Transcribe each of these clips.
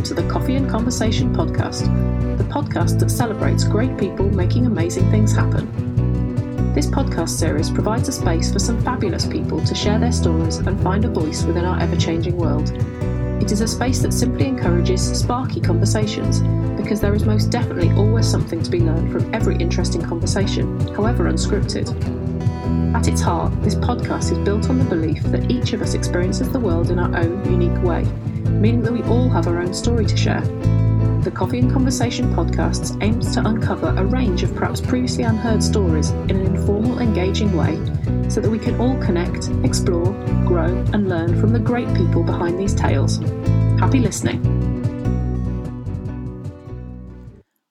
welcome to the Coffee and Conversation podcast, the podcast that celebrates great people making amazing things happen. This podcast series provides a space for some fabulous people to share their stories and find a voice within our ever changing world. It is a space that simply encourages sparky conversations because there is most definitely always something to be learned from every interesting conversation, however unscripted. At its heart, this podcast is built on the belief that each of us experiences the world in our own unique way meaning that we all have our own story to share. The Coffee and Conversation podcast aims to uncover a range of perhaps previously unheard stories in an informal, engaging way so that we can all connect, explore, grow, and learn from the great people behind these tales. Happy listening.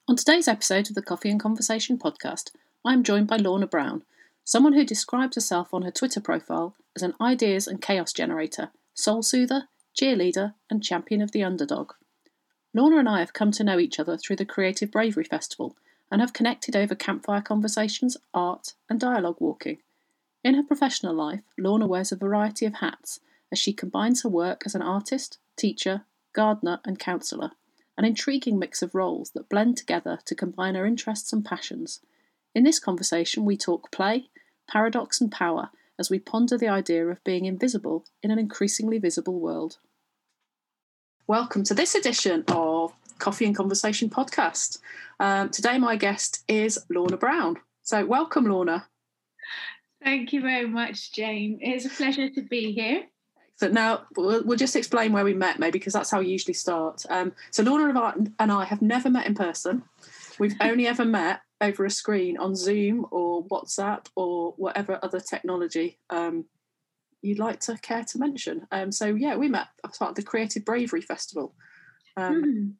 On today's episode of the Coffee and Conversation podcast, I am joined by Lorna Brown, someone who describes herself on her Twitter profile as an ideas and chaos generator, soul soother, cheerleader, and champion of the underdog. Lorna and I have come to know each other through the Creative Bravery Festival and have connected over campfire conversations, art, and dialogue walking. In her professional life, Lorna wears a variety of hats as she combines her work as an artist, teacher, gardener, and counsellor, an intriguing mix of roles that blend together to combine her interests and passions. In this conversation, we talk play, paradox, and power as we ponder the idea of being invisible in an increasingly visible world. Welcome to this edition of Coffee and Conversation podcast. Um, today, my guest is Lorna Brown. So, welcome, Lorna. Thank you very much, Jane. It's a pleasure to be here. So now we'll, we'll just explain where we met, maybe, because that's how we usually start. Um, so Lorna and I have never met in person. We've only ever met over a screen on Zoom or WhatsApp or whatever other technology um, you'd like to care to mention. Um, so yeah, we met as part of the Creative Bravery Festival, um, mm.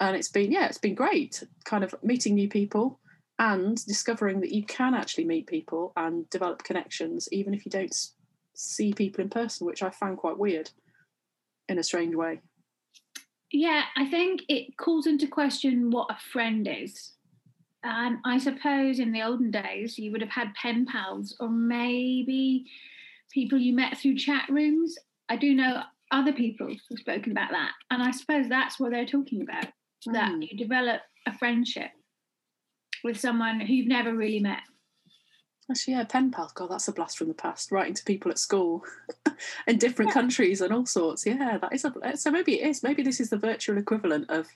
and it's been yeah, it's been great. Kind of meeting new people and discovering that you can actually meet people and develop connections, even if you don't see people in person, which I found quite weird in a strange way. Yeah, I think it calls into question what a friend is. And I suppose in the olden days, you would have had pen pals or maybe people you met through chat rooms. I do know other people who've spoken about that. And I suppose that's what they're talking about mm. that hmm. you develop a friendship with someone who you've never really met. Actually, yeah, pen pal. God, that's a blast from the past. Writing to people at school in different yeah. countries and all sorts. Yeah, that is a. So maybe it is. Maybe this is the virtual equivalent of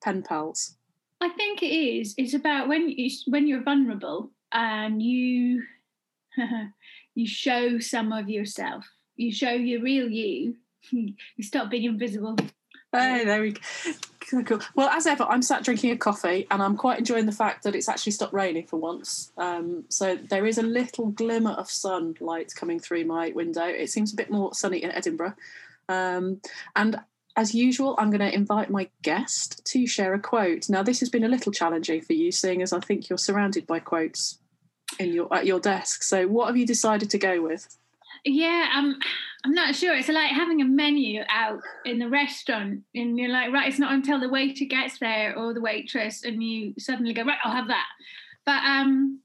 pen pals. I think it is. It's about when you when you're vulnerable and you you show some of yourself. You show your real you. you stop being invisible. Hey, there we go. Cool. Well, as ever, I'm sat drinking a coffee and I'm quite enjoying the fact that it's actually stopped raining for once. Um, so there is a little glimmer of sunlight coming through my window. It seems a bit more sunny in Edinburgh. Um, and as usual, I'm going to invite my guest to share a quote. Now, this has been a little challenging for you, seeing as I think you're surrounded by quotes in your at your desk. So, what have you decided to go with? Yeah, I'm. I'm not sure. It's like having a menu out in the restaurant, and you're like, right, it's not until the waiter gets there or the waitress, and you suddenly go, right, I'll have that. But um,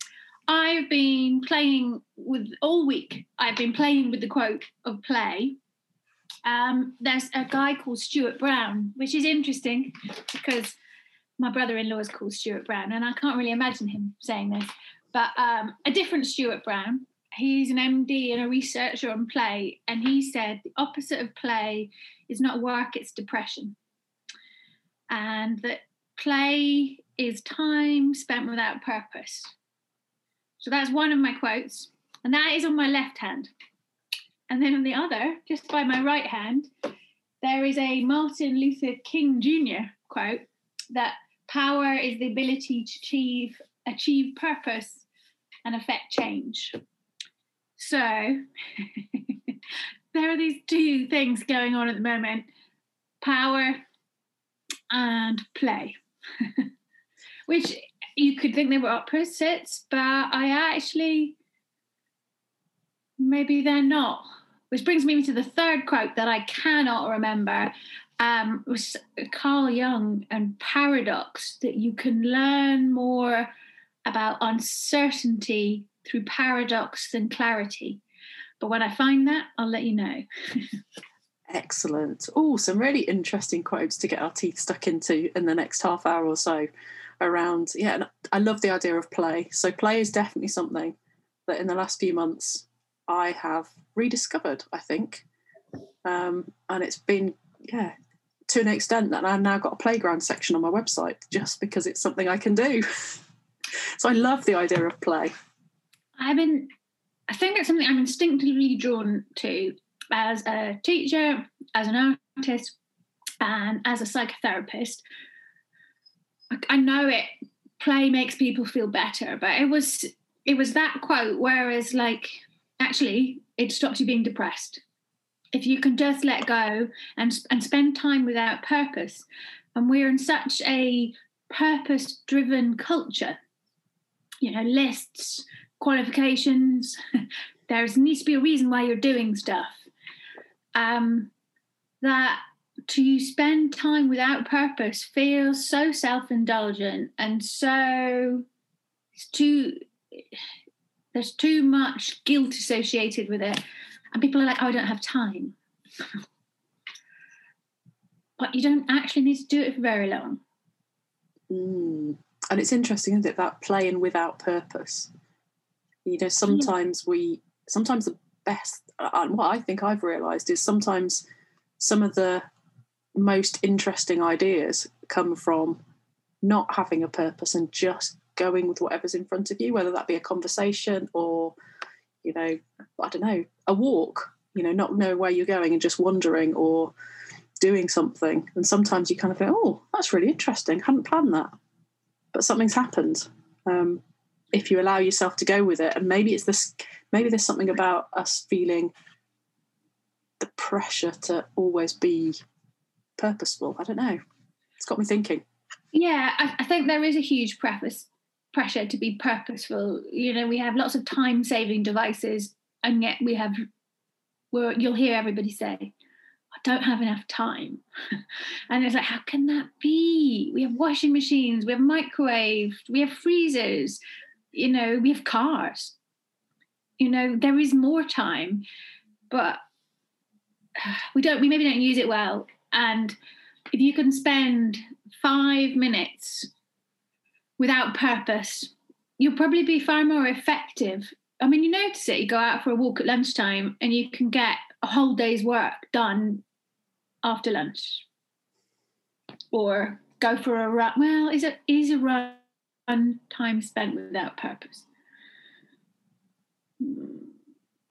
I've been playing with all week. I've been playing with the quote of play. Um, there's a guy called Stuart Brown, which is interesting because my brother-in-law is called Stuart Brown, and I can't really imagine him saying this but um, a different Stuart Brown. He's an MD and a researcher on play, and he said the opposite of play is not work, it's depression. And that play is time spent without purpose. So that's one of my quotes, and that is on my left hand. And then on the other, just by my right hand, there is a Martin Luther King Jr. quote that power is the ability to achieve achieve purpose and affect change. So there are these two things going on at the moment power and play, which you could think they were opposites, but I actually maybe they're not. Which brings me to the third quote that I cannot remember. Um, was Carl Jung and paradox that you can learn more about uncertainty through paradox than clarity. But when I find that, I'll let you know. Excellent. Oh, some really interesting quotes to get our teeth stuck into in the next half hour or so around. Yeah, and I love the idea of play. So, play is definitely something that in the last few months I have rediscovered, I think. Um, and it's been, yeah, to an extent that I've now got a playground section on my website just because it's something I can do. so I love the idea of play. I've been, I think it's something I'm instinctively drawn to as a teacher, as an artist, and as a psychotherapist. I know it play makes people feel better, but it was it was that quote whereas like actually it stops you being depressed if you can just let go and and spend time without purpose and we're in such a purpose driven culture you know lists qualifications there needs to be a reason why you're doing stuff um, that to spend time without purpose feels so self-indulgent and so it's too there's too much guilt associated with it and people are like, oh, I don't have time. but you don't actually need to do it for very long. Mm. And it's interesting, isn't it, that playing without purpose? You know, sometimes we, sometimes the best, uh, and what I think I've realised is sometimes some of the most interesting ideas come from not having a purpose and just going with whatever's in front of you, whether that be a conversation or you know, I don't know, a walk, you know, not knowing where you're going and just wandering or doing something. And sometimes you kind of think, oh, that's really interesting. Hadn't planned that. But something's happened. Um, if you allow yourself to go with it. And maybe it's this, maybe there's something about us feeling the pressure to always be purposeful. I don't know. It's got me thinking. Yeah, I, I think there is a huge preface pressure to be purposeful. You know, we have lots of time saving devices, and yet we have, where you'll hear everybody say, I don't have enough time. and it's like, how can that be? We have washing machines, we have microwaves, we have freezers, you know, we have cars. You know, there is more time, but we don't, we maybe don't use it well. And if you can spend five minutes without purpose, you'll probably be far more effective. I mean, you notice it, you go out for a walk at lunchtime and you can get a whole day's work done after lunch. Or go for a run. Well, is it is a run time spent without purpose? Hmm.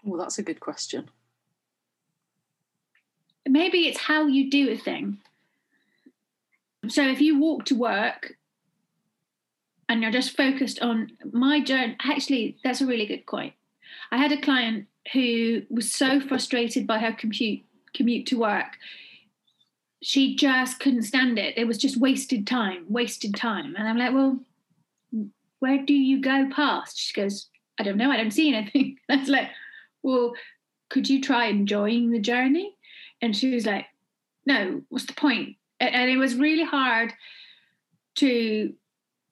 Well, that's a good question. Maybe it's how you do a thing. So if you walk to work and you're just focused on my journey. Actually, that's a really good point. I had a client who was so frustrated by her commute commute to work. She just couldn't stand it. It was just wasted time, wasted time. And I'm like, well, where do you go past? She goes, I don't know. I don't see anything. That's like, well, could you try enjoying the journey? And she was like, no, what's the point? And it was really hard to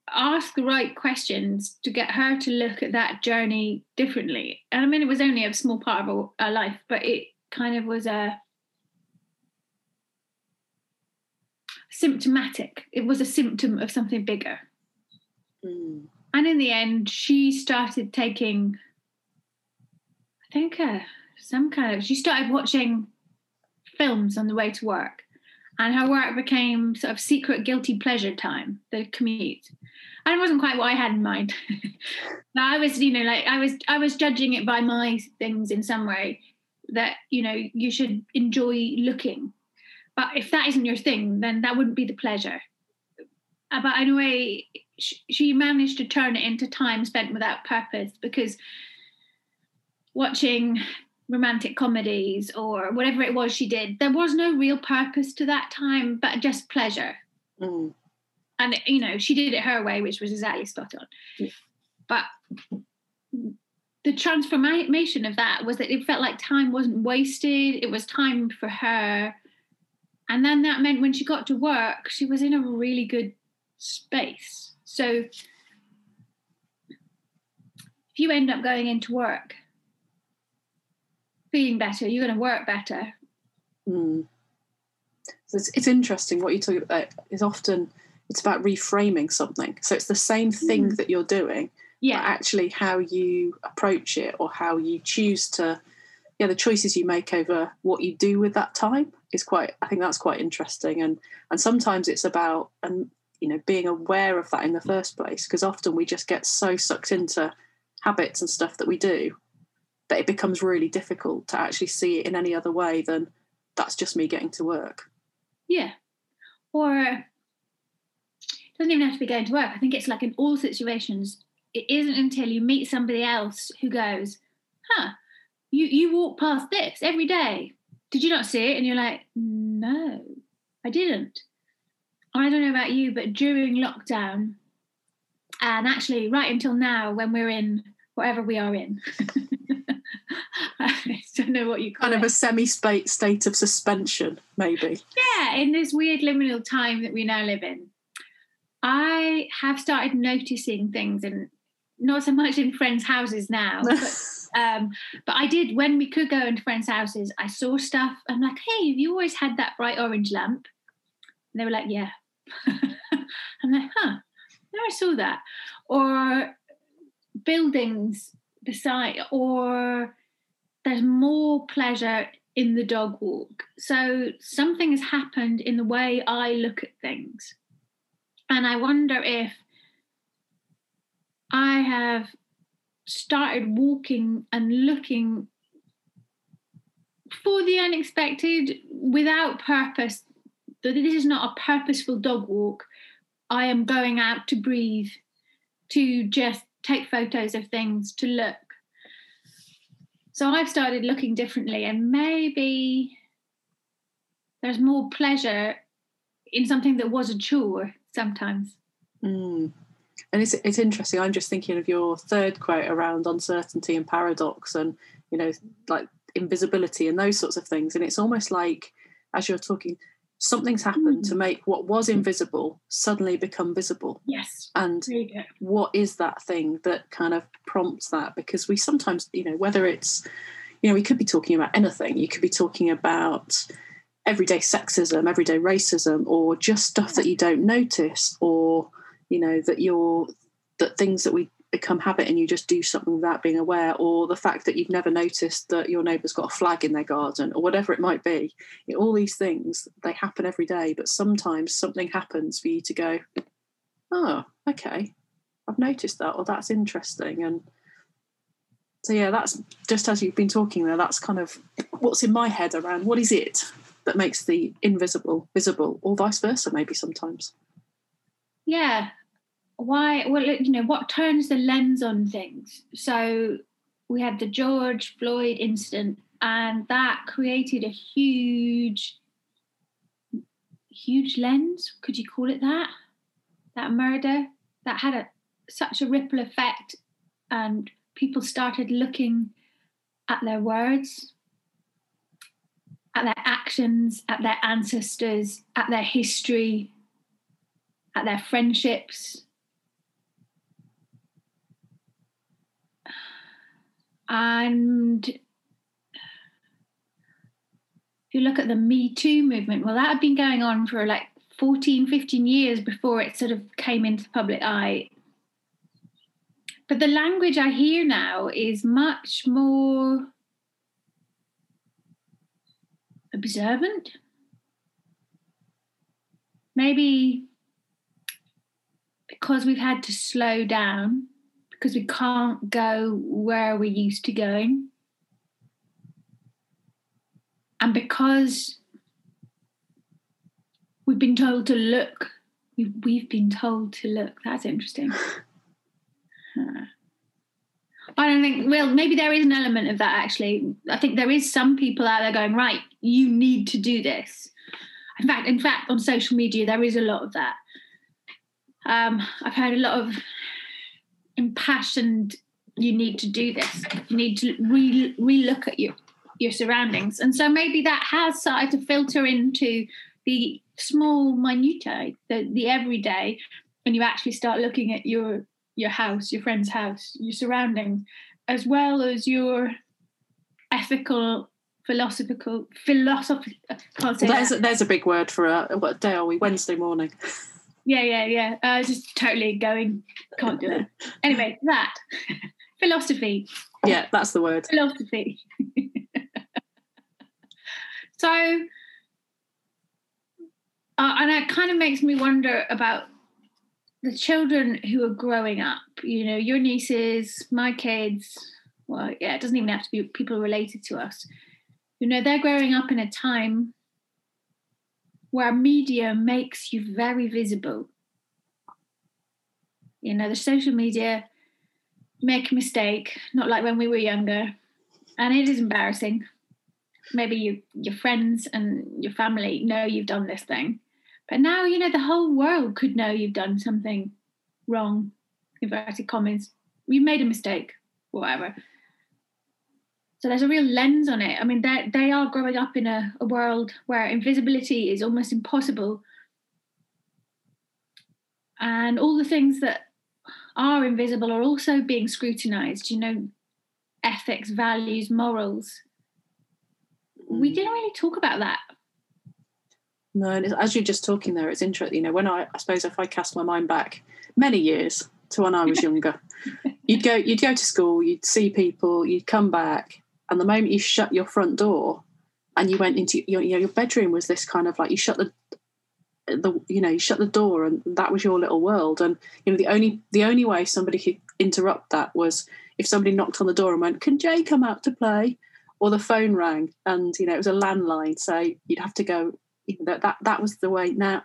ask the right questions to get her to look at that journey differently. And I mean, it was only a small part of her life, but it kind of was a symptomatic. It was a symptom of something bigger. Mm. And in the end, she started taking, I think, uh, some kind of, she started watching films on the way to work and her work became sort of secret guilty pleasure time, the commute. And it wasn't quite what I had in mind. I was, you know, like I was I was judging it by my things in some way that, you know, you should enjoy looking. But if that isn't your thing, then that wouldn't be the pleasure. But in a way, she managed to turn it into time spent without purpose because watching romantic comedies or whatever it was she did, there was no real purpose to that time, but just pleasure. Mm. And you know, she did it her way, which was exactly spot on. Yeah. But the transformation of that was that it felt like time wasn't wasted, it was time for her. And then that meant when she got to work, she was in a really good space. So if you end up going into work feeling better, you're going to work better. Mm. So it's, it's interesting what you talk about is often it's about reframing something. So it's the same thing mm. that you're doing, yeah. but actually how you approach it or how you choose to, yeah, the choices you make over what you do with that time is quite. I think that's quite interesting, and and sometimes it's about and you know being aware of that in the first place because often we just get so sucked into habits and stuff that we do that it becomes really difficult to actually see it in any other way than that's just me getting to work. Yeah. Or it doesn't even have to be going to work. I think it's like in all situations, it isn't until you meet somebody else who goes, huh, you, you walk past this every day. Did you not see it? And you're like, no, I didn't. I don't know about you, but during lockdown, and actually right until now, when we're in whatever we are in, I don't know what you call kind of it. a semi state of suspension, maybe. Yeah, in this weird liminal time that we now live in, I have started noticing things, and not so much in friends' houses now, but, um, but I did when we could go into friends' houses. I saw stuff. I'm like, hey, have you always had that bright orange lamp? And they were like, yeah. I'm like, huh, never saw that. Or buildings beside, or there's more pleasure in the dog walk. So something has happened in the way I look at things. And I wonder if I have started walking and looking for the unexpected without purpose. That this is not a purposeful dog walk. I am going out to breathe, to just take photos of things, to look. So I've started looking differently, and maybe there's more pleasure in something that was a chore sometimes. Mm. And it's it's interesting. I'm just thinking of your third quote around uncertainty and paradox, and you know, like invisibility and those sorts of things. And it's almost like as you're talking, something's happened mm. to make what was invisible suddenly become visible. Yes. And what is that thing that kind of prompts that? Because we sometimes, you know, whether it's, you know, we could be talking about anything. You could be talking about everyday sexism, everyday racism, or just stuff that you don't notice, or, you know, that you're, that things that we become habit and you just do something without being aware, or the fact that you've never noticed that your neighbour's got a flag in their garden, or whatever it might be. You know, all these things, they happen every day, but sometimes something happens for you to go, oh, okay, I've noticed that, or that's interesting. And so, yeah, that's just as you've been talking there, that's kind of what's in my head around what is it that makes the invisible visible, or vice versa, maybe sometimes. Yeah, why well you know what turns the lens on things? So we had the george floyd incident and that created a huge huge lens could you call it that? That murder that had a such a ripple effect and people started looking at their words at their actions at their ancestors at their history at their friendships And if you look at the Me Too movement, well, that had been going on for like 14, 15 years before it sort of came into the public eye. But the language I hear now is much more observant. Maybe because we've had to slow down because we can't go where we're used to going. And because we've been told to look, we've, we've been told to look. That's interesting. I don't think, well, maybe there is an element of that actually. I think there is some people out there going, right, you need to do this. In fact, in fact, on social media, there is a lot of that. Um, I've heard a lot of impassioned you need to do this you need to re relook at your your surroundings and so maybe that has started to filter into the small minutiae the, the everyday when you actually start looking at your your house your friend's house your surroundings as well as your ethical philosophical philosophy. Well, there's, that. a, there's a big word for a, what day are we? Wednesday morning. Yeah, yeah, yeah. Uh, just totally going. Can't do it. Anyway, that philosophy. Yeah, that's the word. philosophy. so, uh, and it kind of makes me wonder about the children who are growing up. You know, your nieces, my kids. Well, yeah, it doesn't even have to be people related to us. You know, they're growing up in a time where media makes you very visible. You know, the social media make a mistake, not like when we were younger, and it is embarrassing. Maybe you, your friends and your family know you've done this thing, but now you know the whole world could know you've done something wrong. Inverted commas, you made a mistake, whatever. So there's a real lens on it. I mean, they they are growing up in a, a world where invisibility is almost impossible, and all the things that are invisible are also being scrutinized. You know, ethics, values, morals. We mm. didn't really talk about that. No, and as you're just talking there, it's interesting. You know, when I, I suppose if I cast my mind back many years to when I was younger, you'd go, you'd go to school, you'd see people, you'd come back, and the moment you shut your front door and you went into your, you know, your bedroom was this kind of like you shut the, the, you know, you shut the door, and that was your little world. And you know, the only the only way somebody could interrupt that was if somebody knocked on the door and went, "Can Jay come out to play?" Or the phone rang, and you know it was a landline, so you'd have to go you know, that that that was the way now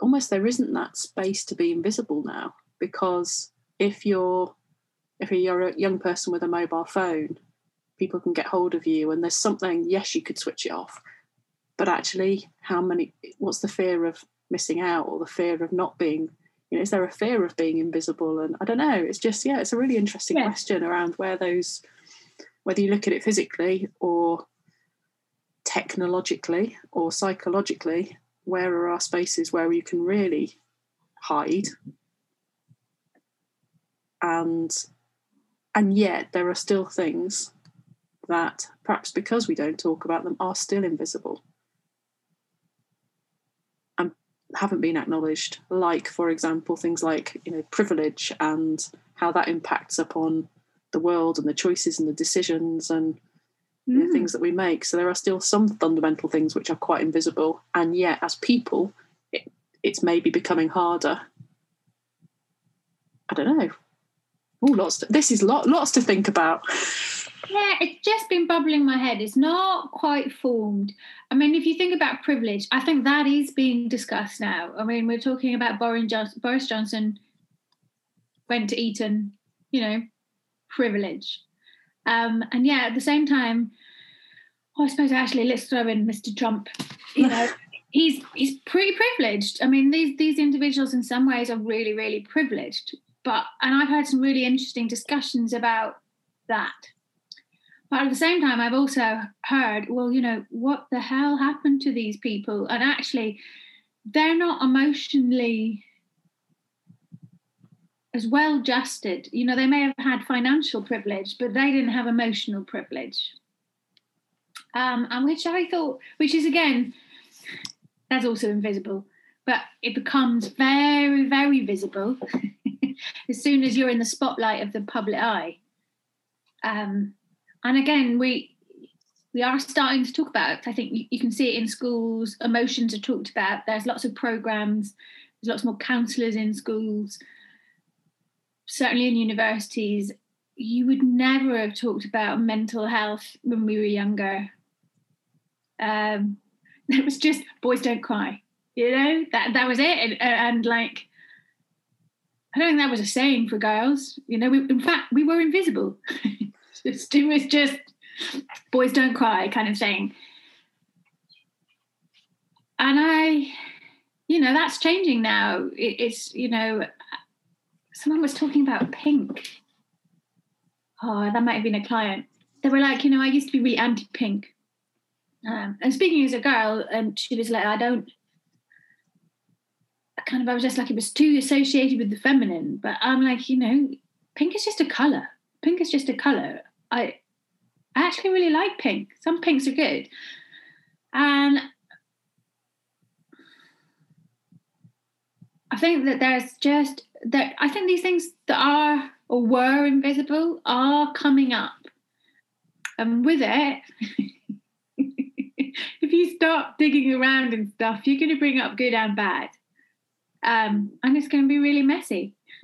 almost there isn't that space to be invisible now because if you're if you're a young person with a mobile phone people can get hold of you and there's something yes you could switch it off but actually how many what's the fear of missing out or the fear of not being you know is there a fear of being invisible and i don't know it's just yeah it's a really interesting Yeah. question around where those whether you look at it physically or technologically or psychologically, where are our spaces where you can really hide? And and yet there are still things that perhaps because we don't talk about them are still invisible and haven't been acknowledged like for example things like you know privilege and how that impacts upon the world and the choices and the decisions and Mm. things that we make. So there are still some fundamental things which are quite invisible, and yet as people, it, it's maybe becoming harder. I don't know. Oh, lots. To, this is lot, lots to think about. Yeah, it's just been bubbling my head. It's not quite formed. I mean, if you think about privilege, I think that is being discussed now. I mean, we're talking about Boris Johnson, Boris Johnson went to Eton, you know, privilege. Um, and yeah, at the same time, oh, I suppose actually let's throw in Mr. Trump. You know, he's he's pretty privileged. I mean, these these individuals in some ways are really really privileged. But and I've had some really interesting discussions about that. But at the same time, I've also heard, well, you know, what the hell happened to these people? And actually, they're not emotionally as well adjusted. You know, they may have had financial privilege, but they didn't have emotional privilege. Um, and which I thought, which is again, that's also invisible, but it becomes very, very visible as soon as you're in the spotlight of the public eye. Um, and again, we we are starting to talk about. It. I think you, you can see it in schools. Emotions are talked about. There's lots of programs. There's lots more counsellors in schools. Certainly in universities, you would never have talked about mental health when we were younger. Um, it was just boys don't cry. You know that that was it, and, and like I don't think that was a saying for girls. You know, we, in fact, we were invisible. it was just boys don't cry kind of thing. And I, you know, that's changing now. It, it's, you know, someone was talking about pink. Oh, that might have been a client. They were like, you know, I used to be really anti pink. Um, and speaking as a girl, and she was like, I don't, I kind of, I was just like, it was too associated with the feminine. But I'm like, you know, pink is just a color. Pink is just a color. I, I actually really like pink. Some pinks are good. And I think that there's just that I think these things that are or were invisible are coming up. And with it, if you start digging around and stuff, you're going to bring up good and bad. Um, and it's going to be really messy.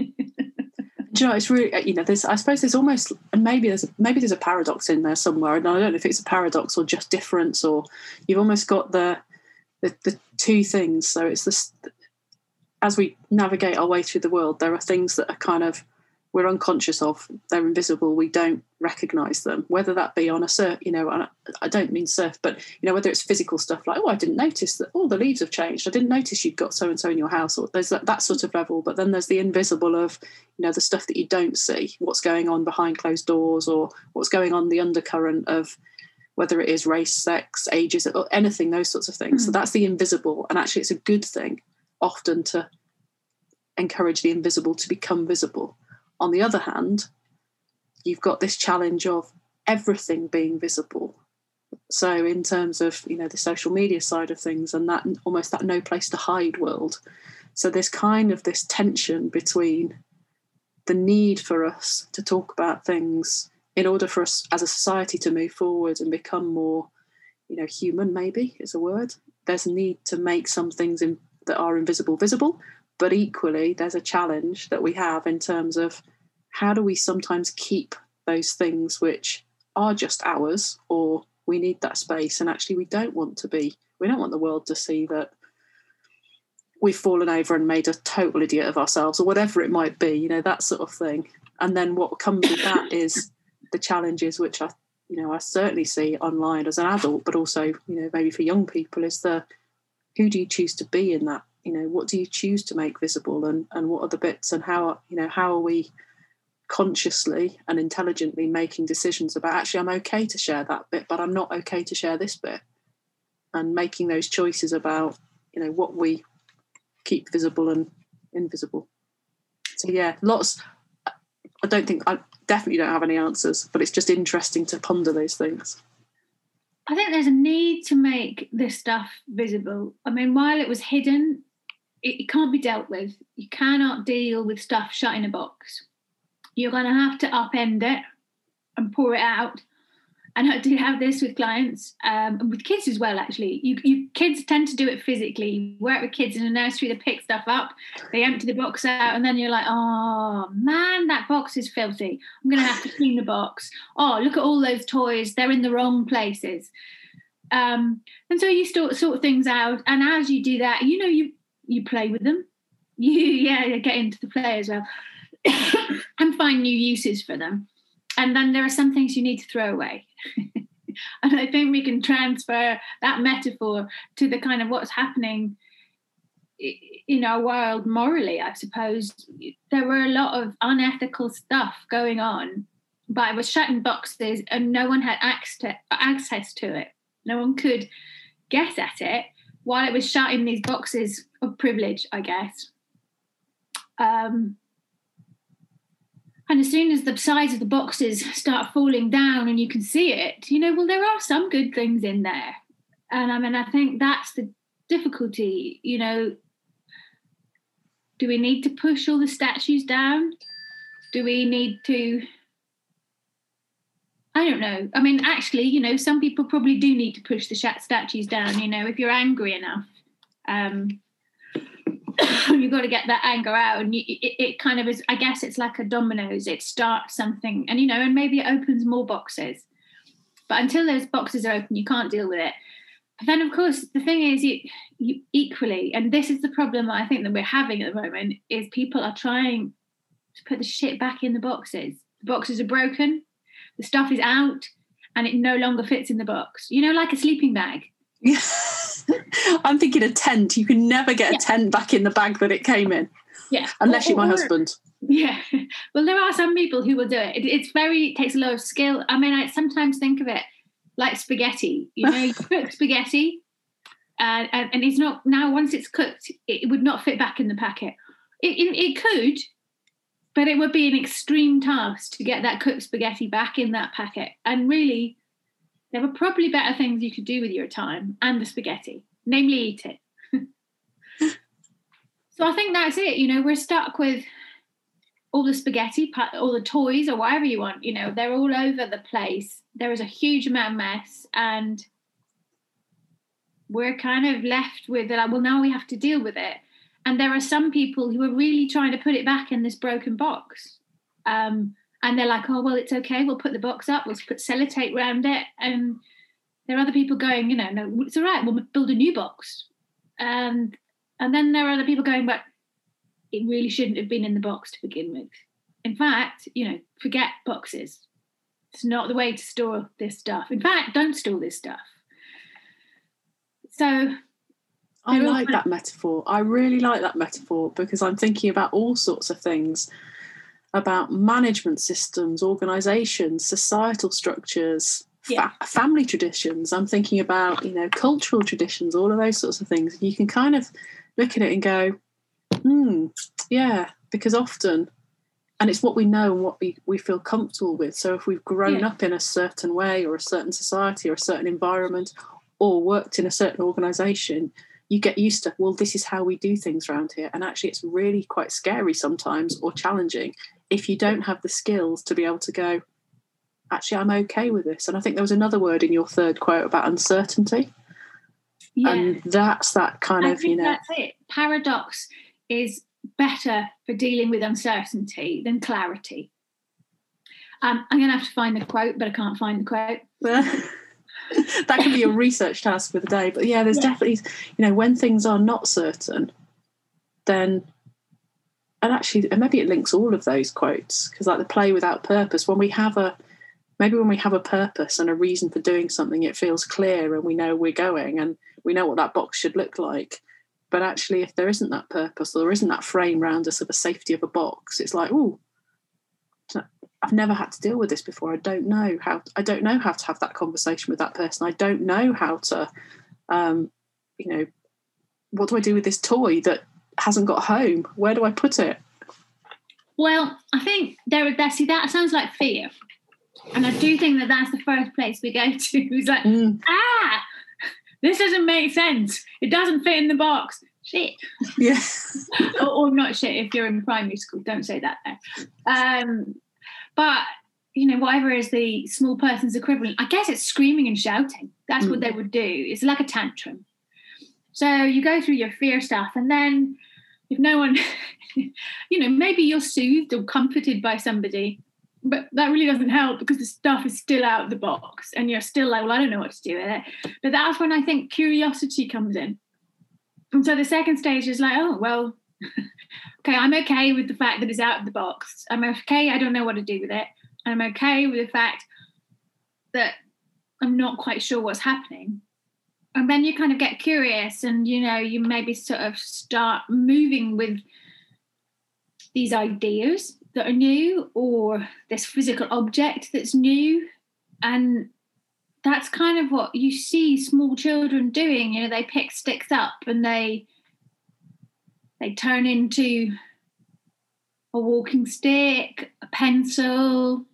Do you know, it's really you know. There's, I suppose, there's almost, and maybe there's maybe there's a paradox in there somewhere, and I don't know if it's a paradox or just difference, or you've almost got the the, the two things. So it's this as we navigate our way through the world, there are things that are kind of we're unconscious of. They're invisible. We don't recognize them. Whether that be on a surf, you know, I don't mean surf, but you know, whether it's physical stuff like, oh, I didn't notice that. Oh, the leaves have changed. I didn't notice you'd got so and so in your house. Or there's that, that sort of level. But then there's the invisible of, you know, the stuff that you don't see. What's going on behind closed doors, or what's going on the undercurrent of whether it is race, sex, ages, or anything, those sorts of things. Mm. So that's the invisible, and actually, it's a good thing often to encourage the invisible to become visible. On the other hand, you've got this challenge of everything being visible. So, in terms of you know the social media side of things and that almost that no place to hide world, so there's kind of this tension between the need for us to talk about things in order for us as a society to move forward and become more, you know, human. Maybe is a word. There's a need to make some things in, that are invisible visible, but equally, there's a challenge that we have in terms of how do we sometimes keep those things which are just ours or we need that space and actually we don't want to be we don't want the world to see that we've fallen over and made a total idiot of ourselves or whatever it might be you know that sort of thing. And then what comes with that is the challenges which i you know i certainly see online as an adult but also you know maybe for young people is the who do you choose to be in that? You know what do you choose to make visible and and what are the bits and how you know how are we consciously and intelligently making decisions about actually I'm okay to share that bit but I'm not okay to share this bit. And making those choices about you know what we keep visible and invisible. So yeah lots I don't think I definitely don't have any answers but it's just interesting to ponder those things I think there's a need to make this stuff visible. I mean, while it was hidden, it, it can't be dealt with. You cannot deal with stuff shut in a box. You're going to have to upend it and pour it out. And I do have this with clients um, with kids as well. Actually, you, you kids tend to do it physically. You work with kids in a nursery, they pick stuff up, they empty the box out, and then you're like, "Oh man, that box is filthy. I'm going to have to clean the box. Oh, look at all those toys; they're in the wrong places." Um, and so you sort sort things out, and as you do that, you know you you play with them. You yeah, get into the play as well, and find new uses for them. And then there are some things you need to throw away. and I think we can transfer that metaphor to the kind of what's happening in our world morally, I suppose. There were a lot of unethical stuff going on, but it was shut in boxes and no one had access to it. No one could guess at it while it was shut in these boxes of privilege, I guess. Um, and as soon as the sides of the boxes start falling down and you can see it, you know, well, there are some good things in there. And I mean, I think that's the difficulty, you know. Do we need to push all the statues down? Do we need to I don't know. I mean, actually, you know, some people probably do need to push the statues down. You know, if you're angry enough, um, you've got to get that anger out, and you, it, it, kind of is. I guess it's like a dominoes. It starts something, and you know, and maybe it opens more boxes. But until those boxes are open, you can't deal with it. But then, of course, the thing is, you, you equally, and this is the problem I think that we're having at the moment, is people are trying to put the shit back in the boxes. The boxes are broken the stuff is out and it no longer fits in the box. You know, like a sleeping bag. I'm thinking a tent. You can never get yeah. a tent back in the bag that it came in. Yeah. Unless or, you're my or, husband. Yeah. Well, there are some people who will do it. it it's very, it takes a lot of skill. I mean, I sometimes think of it like spaghetti. You know, you cook spaghetti uh, and, and it's not, now once it's cooked, it would not fit back in the packet. It, it, it could, but it would be an extreme task to get that cooked spaghetti back in that packet. And really, there were probably better things you could do with your time and the spaghetti, namely eat it. so I think that's it. You know, we're stuck with all the spaghetti, all the toys, or whatever you want. You know, they're all over the place. There is a huge amount of mess, and we're kind of left with like, well, now we have to deal with it. And there are some people who are really trying to put it back in this broken box. Um, and they're like, oh, well, it's okay. We'll put the box up. We'll put sellotape around it. And there are other people going, you know, no, it's all right. We'll build a new box. And and then there are other people going, but it really shouldn't have been in the box to begin with. In fact, you know, forget boxes. It's not the way to store this stuff. In fact, don't store this stuff. So I like that metaphor. I really like that metaphor because I'm thinking about all sorts of things about management systems, organizations, societal structures, yeah. fa- family traditions. I'm thinking about, you know, cultural traditions, all of those sorts of things. And you can kind of look at it and go, hmm, yeah, because often, and it's what we know and what we, we feel comfortable with. So if we've grown yeah. up in a certain way or a certain society or a certain environment or worked in a certain organization, you get used to well this is how we do things around here and actually it's really quite scary sometimes or challenging if you don't have the skills to be able to go, actually, I'm okay with this. And I think there was another word in your third quote about uncertainty. Yeah. And that's that kind I of, you know. That's it. Paradox is better for dealing with uncertainty than clarity. Um, I'm going to have to find the quote, but I can't find the quote. that can be a research task for the day. But yeah, there's yeah. definitely, you know, when things are not certain, then and actually maybe it links all of those quotes because like the play without purpose when we have a maybe when we have a purpose and a reason for doing something it feels clear and we know we're going and we know what that box should look like but actually if there isn't that purpose or there isn't that frame around us of a safety of a box it's like oh I've never had to deal with this before. I don't know how. I don't know how to have that conversation with that person. I don't know how to, um, you know, what do I do with this toy that hasn't got home. Where do I put it? Well, I think there, that see that sounds like fear, and I do think that that's the first place we go to. It's like, mm. ah, this doesn't make sense. It doesn't fit in the box. Shit. Yeah. or, or, not shit if you're in primary school. Don't say that there. Um, but you know, whatever is the small person's equivalent, I guess it's screaming and shouting. That's mm. what they would do. It's like a tantrum. So you go through your fear stuff, and then if no one, you know, maybe you're soothed or comforted by somebody, but that really doesn't help because the stuff is still out of the box and you're still like, well, I don't know what to do with it. But that's when I think curiosity comes in. And so the second stage is like, oh, well, okay, I'm okay with the fact that it's out of the box. I'm okay, I don't know what to do with it. I'm okay with the fact that I'm not quite sure what's happening and then you kind of get curious and you know you maybe sort of start moving with these ideas that are new or this physical object that's new and that's kind of what you see small children doing you know they pick sticks up and they they turn into a walking stick a pencil.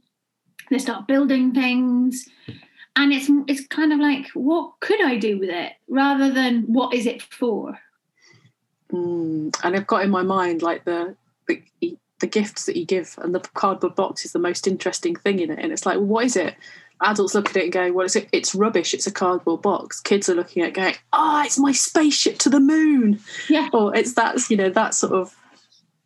They start building things. And it's it's kind of like what could i do with it? Rather than what is it for? Mm, and i've got in my mind like the, the the gifts that you give and the cardboard box is the most interesting thing in it. And it's like what is it adults look at it and go well it's, it's rubbish it's a cardboard box kids are looking at it going oh it's my spaceship to the moon yeah or it's that's, you know that sort of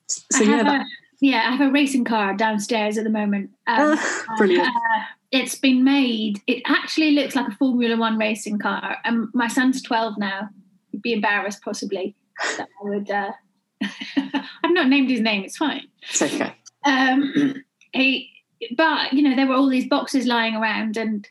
so yeah that, a, yeah i have a racing car downstairs at the moment um, brilliant uh, it's been made. It actually looks like a Formula One racing car. And my son's 12 now. He'd be embarrassed possibly that I would. Uh, I've not named his name. It's fine. It's okay. Um, he, but you know, there were all these boxes lying around, and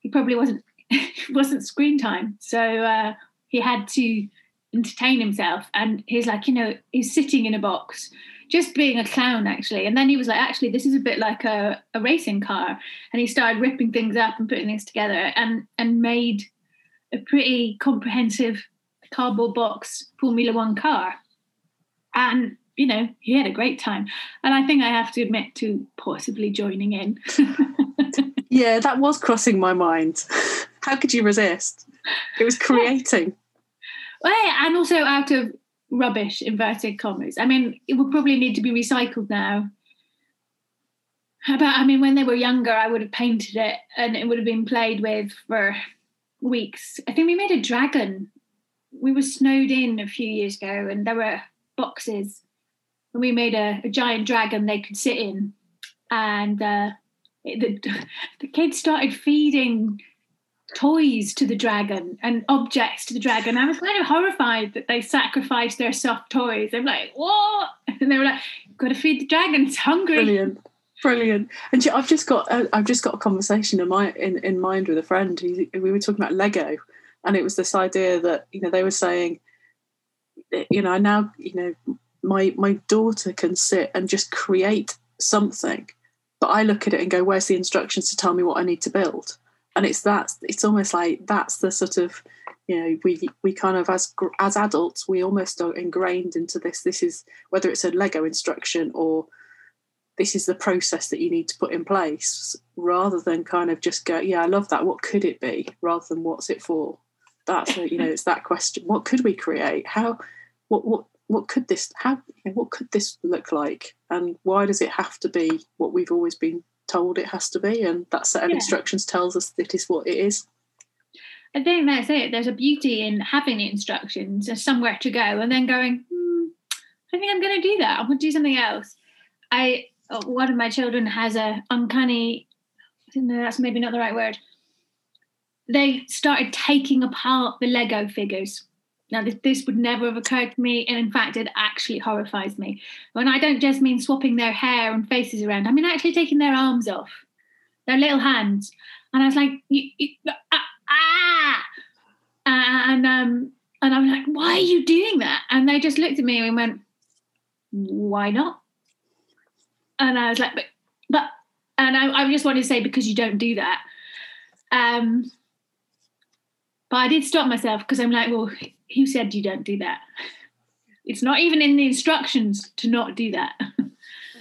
he probably wasn't wasn't screen time, so uh, he had to entertain himself. And he's like, you know, he's sitting in a box just being a clown actually. And then he was like actually this is a bit like a, a racing car. And he started ripping things up and putting things together and and made a pretty comprehensive cardboard box formula one car. And you know he had a great time and i think i have to admit to possibly joining in yeah that was crossing my mind how could you resist? It was creating. Well, and also out of rubbish, inverted commas. I mean, it would probably need to be recycled now. About, I mean, when they were younger, I would have painted it and it would have been played with for weeks. I think we made a dragon. We were snowed in a few years ago and there were boxes and we made a, a giant dragon they could sit in. And uh, the, the kids started feeding toys to the dragon and objects to the dragon. I was kind of horrified that they sacrificed their soft toys. I'm like, what? And they were like, "Got to feed the dragon. It's hungry." Brilliant, brilliant. And I've just got I've just got a conversation in my in, in mind with a friend. we were talking about Lego, and it was this idea that you know they were saying, you know, now you know my my daughter can sit and just create something, but I look at it and go, "Where's the instructions to tell me what I need to build?" and it's that it's almost like that's the sort of you know we we kind of as as adults we almost are ingrained into this. This is whether it's a lego instruction or this is the process that you need to put in place rather than kind of just go yeah i love that. What could it be? rather than what's it for? That's you know it's that question. What could we create? How what what what could this how what could this look like and why does it have to be what we've always been told it has to be, and that set of yeah. instructions tells us that is what it is. I think that's it. There's a beauty in having the instructions and somewhere to go, and then going, hmm, I think I'm going to do that. I want to do something else. I uh, one of my children has a uncanny. I think that's maybe not the right word. They started taking apart the Lego figures now, this, this would never have occurred to me, and in fact, it actually horrifies me. When I don't just mean swapping their hair and faces around, I mean actually taking their arms off, their little hands. And I was like, you, ah, ah! And um, and I'm like, why are you doing that? And they just looked at me and went, why not? And I was like, but, but and I, I just wanted to say because you don't do that. Um, but I did stop myself because I'm like, well, who said you don't do that? It's not even in the instructions to not do that.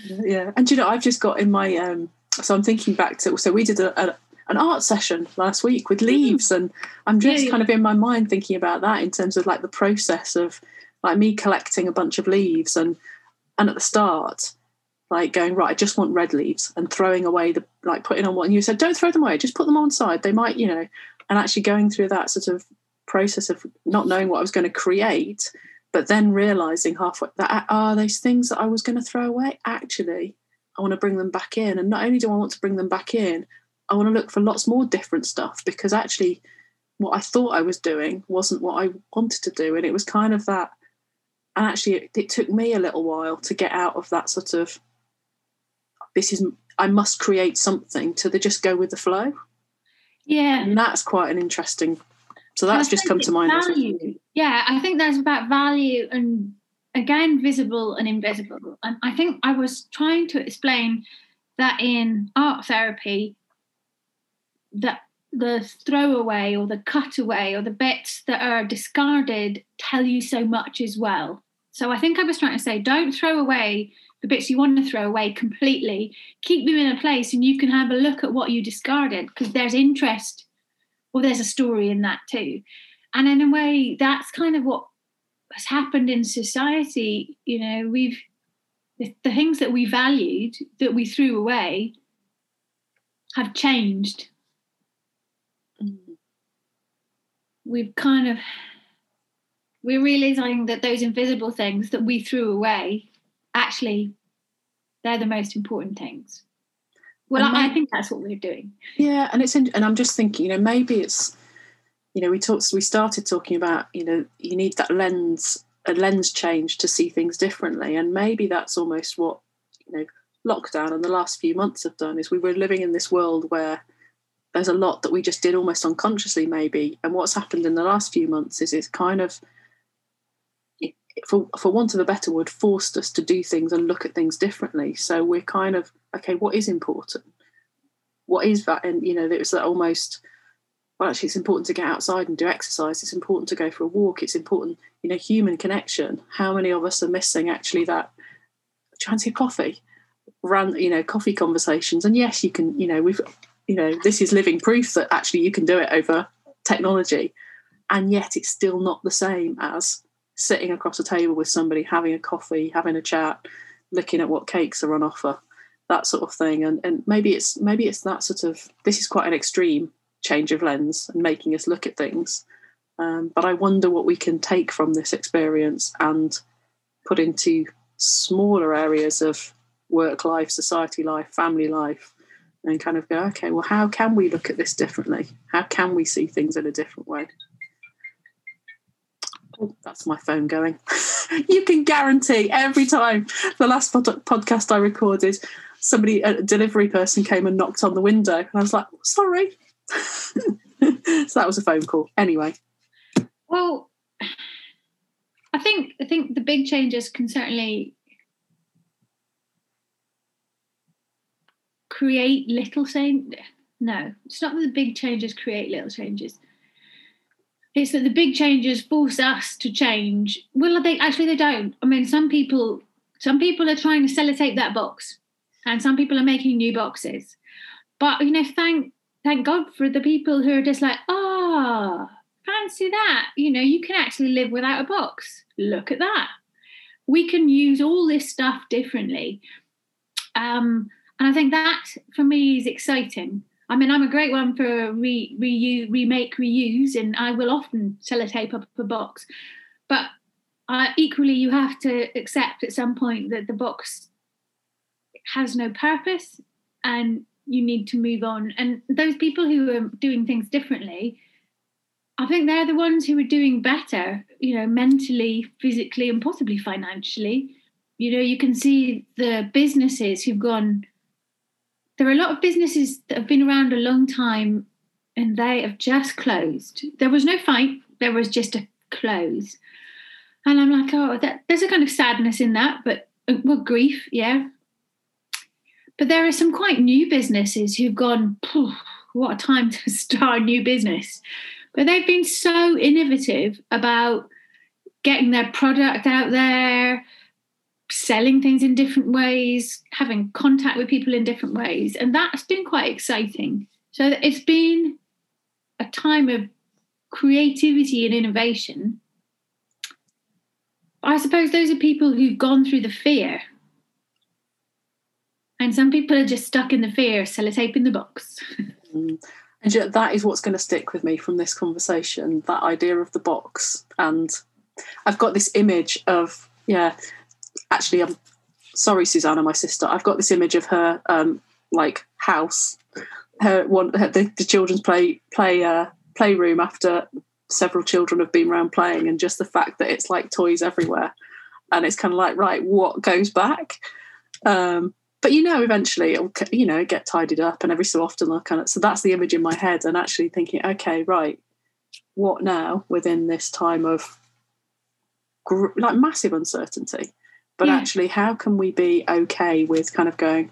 yeah, and you know, I've just got in my um, so I'm thinking back to so we did a, a an art session last week with mm. leaves, and I'm just yeah, yeah. kind of in my mind thinking about that in terms of like the process of like me collecting a bunch of leaves and and at the start like going right i just want red leaves and throwing away the like putting on one you said don't throw them away just put them on side they might you know and actually going through that sort of process of not knowing what I was going to create, but then realizing halfway that are oh, those things that I was going to throw away. Actually, I want to bring them back in. And not only do I want to bring them back in, I want to look for lots more different stuff because actually, what I thought I was doing wasn't what I wanted to do. And it was kind of that. And actually, it, it took me a little while to get out of that sort of this is, I must create something to the just go with the flow. Yeah. And that's quite an interesting so that's just come to mind. Value. Yeah, I think that's about value and again visible and invisible. And I think I was trying to explain that in art therapy that the throwaway or the cutaway or the bits that are discarded tell you so much as well. So I think I was trying to say don't throw away the bits you want to throw away completely. Keep them in a place and you can have a look at what you discarded because there's interest well, there's a story in that too. And in a way, that's kind of what has happened in society. You know, we've the, the things that we valued that we threw away have changed. Mm. We've kind of we're realizing that those invisible things that we threw away actually they're the most important things. Well, I, I think that's what we're doing. Yeah, and it's in, and I'm just thinking, you know, maybe it's, you know, we talked, we started talking about, you know, you need that lens, a lens change to see things differently, and maybe that's almost what, you know, lockdown and the last few months have done is we were living in this world where there's a lot that we just did almost unconsciously maybe and what's happened in the last few months is it's kind of for for want of a better word, forced us to do things and look at things differently. So we're kind of okay. What is important? What is that? And you know, it's that almost. Well, actually, it's important to get outside and do exercise. It's important to go for a walk. It's important, you know, human connection. How many of us are missing actually that? Trying to coffee, run, you know, coffee conversations. And yes, you can, you know, we've, you know, this is living proof that actually you can do it over technology, and yet it's still not the same as sitting across a table with somebody, having a coffee, having a chat, looking at what cakes are on offer, that sort of thing. And and maybe it's maybe it's that sort of this is quite an extreme change of lens and making us look at things. Um, but I wonder what we can take from this experience and put into smaller areas of work life, society life, family life, and kind of go, okay, well, how can we look at this differently? How can we see things in a different way? Oh, that's my phone going. you can guarantee every time the last pod- podcast I recorded, somebody, a delivery person came and knocked on the window. And I was like, sorry. so that was a phone call. Anyway. Well, I think I think the big changes can certainly create little change. No, it's not that the big changes create little changes. It's that the big changes force us to change. Well, they actually they don't. I mean, some people some people are trying to sellotape that box, and some people are making new boxes. But you know, thank thank God for the people who are just like, ah, oh, fancy that. You know, you can actually live without a box. Look at that. We can use all this stuff differently. Um, and I think that for me is exciting. I mean, I'm a great one for re, reuse, remake, reuse, and I will often sellotape up a box. But uh, equally, you have to accept at some point that the box has no purpose and you need to move on. And those people who are doing things differently, I think they're the ones who are doing better, you know, mentally, physically, and possibly financially. You know, you can see the businesses who've gone. There are a lot of businesses that have been around a long time and they have just closed. There was no fight, there was just a close. And I'm like, oh, that, there's a kind of sadness in that, but uh, well, grief, yeah. But there are some quite new businesses who've gone, what a time to start a new business but they've been so innovative about getting their product out there, selling things in different ways, having contact with people in different ways. And that's been quite exciting. So it's been a time of creativity and innovation. I suppose those are people who've gone through the fear. And some people are just stuck in the fear, sellotape in the box. Mm. And that is what's going to stick with me from this conversation that idea of the box. And I've got this image of, yeah, actually, I'm sorry, Susanna, my sister. I've got this image of her, um, like, house, her one, her, the, the, children's play, play, uh, playroom after several children have been around playing, and just the fact that it's like toys everywhere. And it's kind of like, right, what goes back? Um, but you know eventually it'll you know get tidied up and every so often i'll kind of so that's the image in my head and actually thinking okay right what now within this time of gr- like massive uncertainty but yeah. actually how can we be okay with kind of going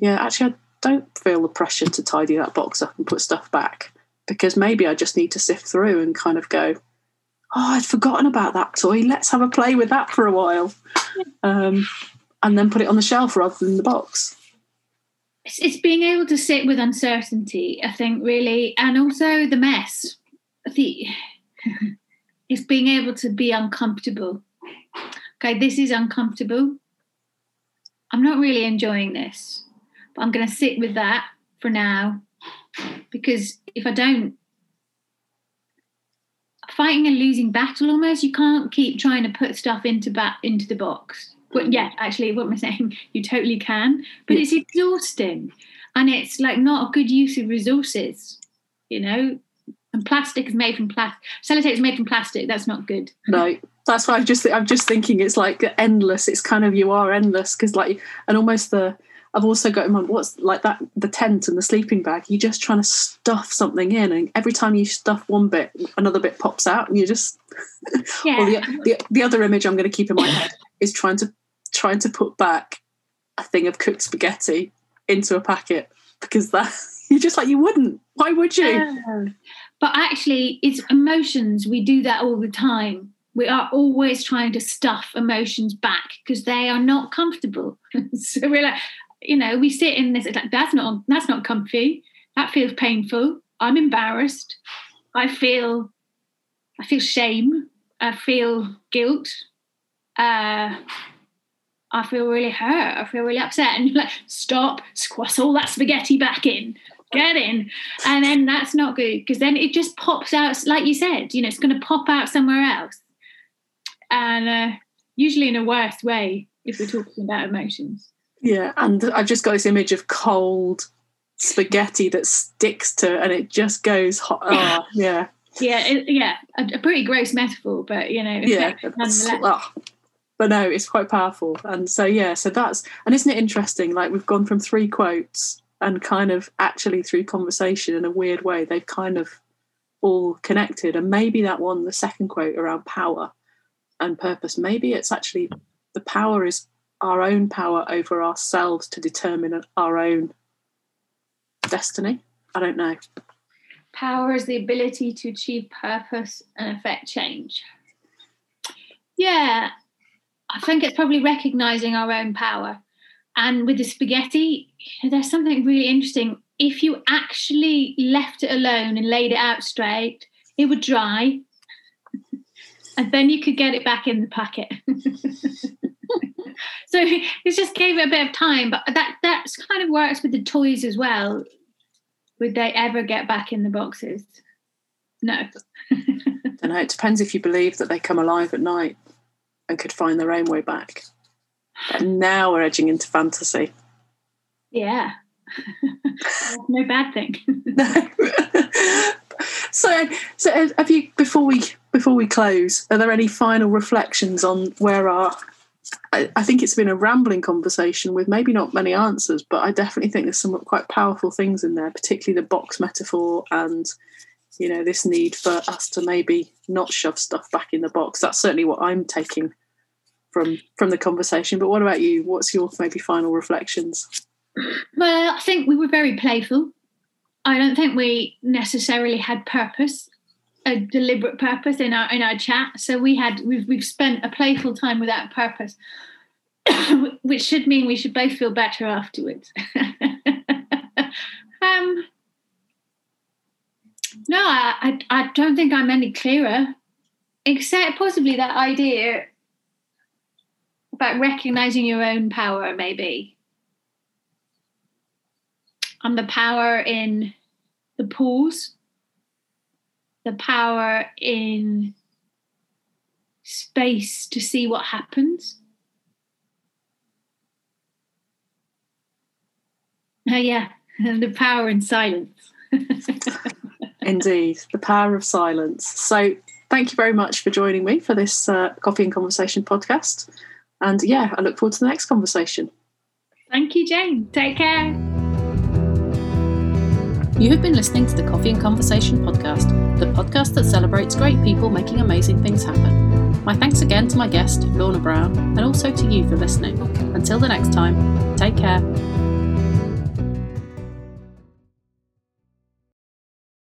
yeah actually i don't feel the pressure to tidy that box up and put stuff back because maybe i just need to sift through and kind of go oh i'd forgotten about that toy let's have a play with that for a while um, and then put it on the shelf rather than the box. It's, it's being able to sit with uncertainty, I think, really, and also the mess. The it's being able to be uncomfortable. Okay, this is uncomfortable. I'm not really enjoying this, but I'm going to sit with that for now because if I don't, fighting a losing battle almost. You can't keep trying to put stuff into back into the box but mm. yeah, actually, what am I saying? You totally can, but it's exhausting, and it's like not a good use of resources. You know, and plastic is made from plastic. Sellotape is made from plastic. That's not good. No, that's why I'm just I'm just thinking it's like endless. It's kind of you are endless because like and almost the I've also got in my what's like that the tent and the sleeping bag. You're just trying to stuff something in, and every time you stuff one bit, another bit pops out, and you just. Yeah. the, the the other image I'm going to keep in my head is trying to trying to put back a thing of cooked spaghetti into a packet because that you're just like you wouldn't. Why would you? Yeah. But actually, it's emotions. We do that all the time. We are always trying to stuff emotions back because they are not comfortable. so we're like, you know, we sit in this. Like, that's not that's not comfy. That feels painful. I'm embarrassed. I feel I feel shame. I feel guilt. Uh, I feel really hurt. I feel really upset. And you're like, stop, squash all that spaghetti back in, get in. And then that's not good because then it just pops out, like you said, you know, it's going to pop out somewhere else. And uh, usually in a worse way if we're talking about emotions. Yeah. And I've just got this image of cold spaghetti that sticks to and it just goes hot. Oh, yeah. Yeah, it, yeah, a, a, pretty gross metaphor, but you know, yeah, oh, but no, it's quite powerful. And so yeah, so that's and isn't it interesting? Like we've gone from three quotes and kind of actually through conversation in a weird way, they've kind of all connected. And maybe that one, the second quote around power and purpose, maybe it's actually the power is our own power over ourselves to determine our own destiny. I don't know. Power is the ability to achieve purpose and affect change. Yeah, I think it's probably recognizing our own power. And with the spaghetti, there's something really interesting. If you actually left it alone and laid it out straight, it would dry. And then you could get it back in the packet. so it just gave it a bit of time. But that that kind of works with the toys as well. Would they ever get back in the boxes? No. I know. It depends if you believe that they come alive at night and could find their own way back. But now we're edging into fantasy. Yeah. no bad thing. no. so, so have you before we before we close? Are there any final reflections on where our? I, I think it's been a rambling conversation with maybe not many answers, but I definitely think there's some quite powerful things in there, particularly the box metaphor and you know this need for us to maybe not shove stuff back in the box that's certainly what i'm taking from from the conversation but what about you what's your maybe final reflections well i think we were very playful i don't think we necessarily had purpose a deliberate purpose in our in our chat. So we had we've, we've spent a playful time without purpose which should mean we should both feel better afterwards. Um no, I, I, don't think I'm any clearer, except possibly that idea about recognizing your own power, maybe. And the power in the pause, the power in space to see what happens. Oh, yeah, the power in silence. Indeed, the power of silence. So, thank you very much for joining me for this uh, Coffee and Conversation podcast. And yeah, I look forward to the next conversation. Thank you, Jane. Take care. You have been listening to the Coffee and Conversation podcast, the podcast that celebrates great people making amazing things happen. My thanks again to my guest, Lorna Brown, and also to you for listening. Until the next time, take care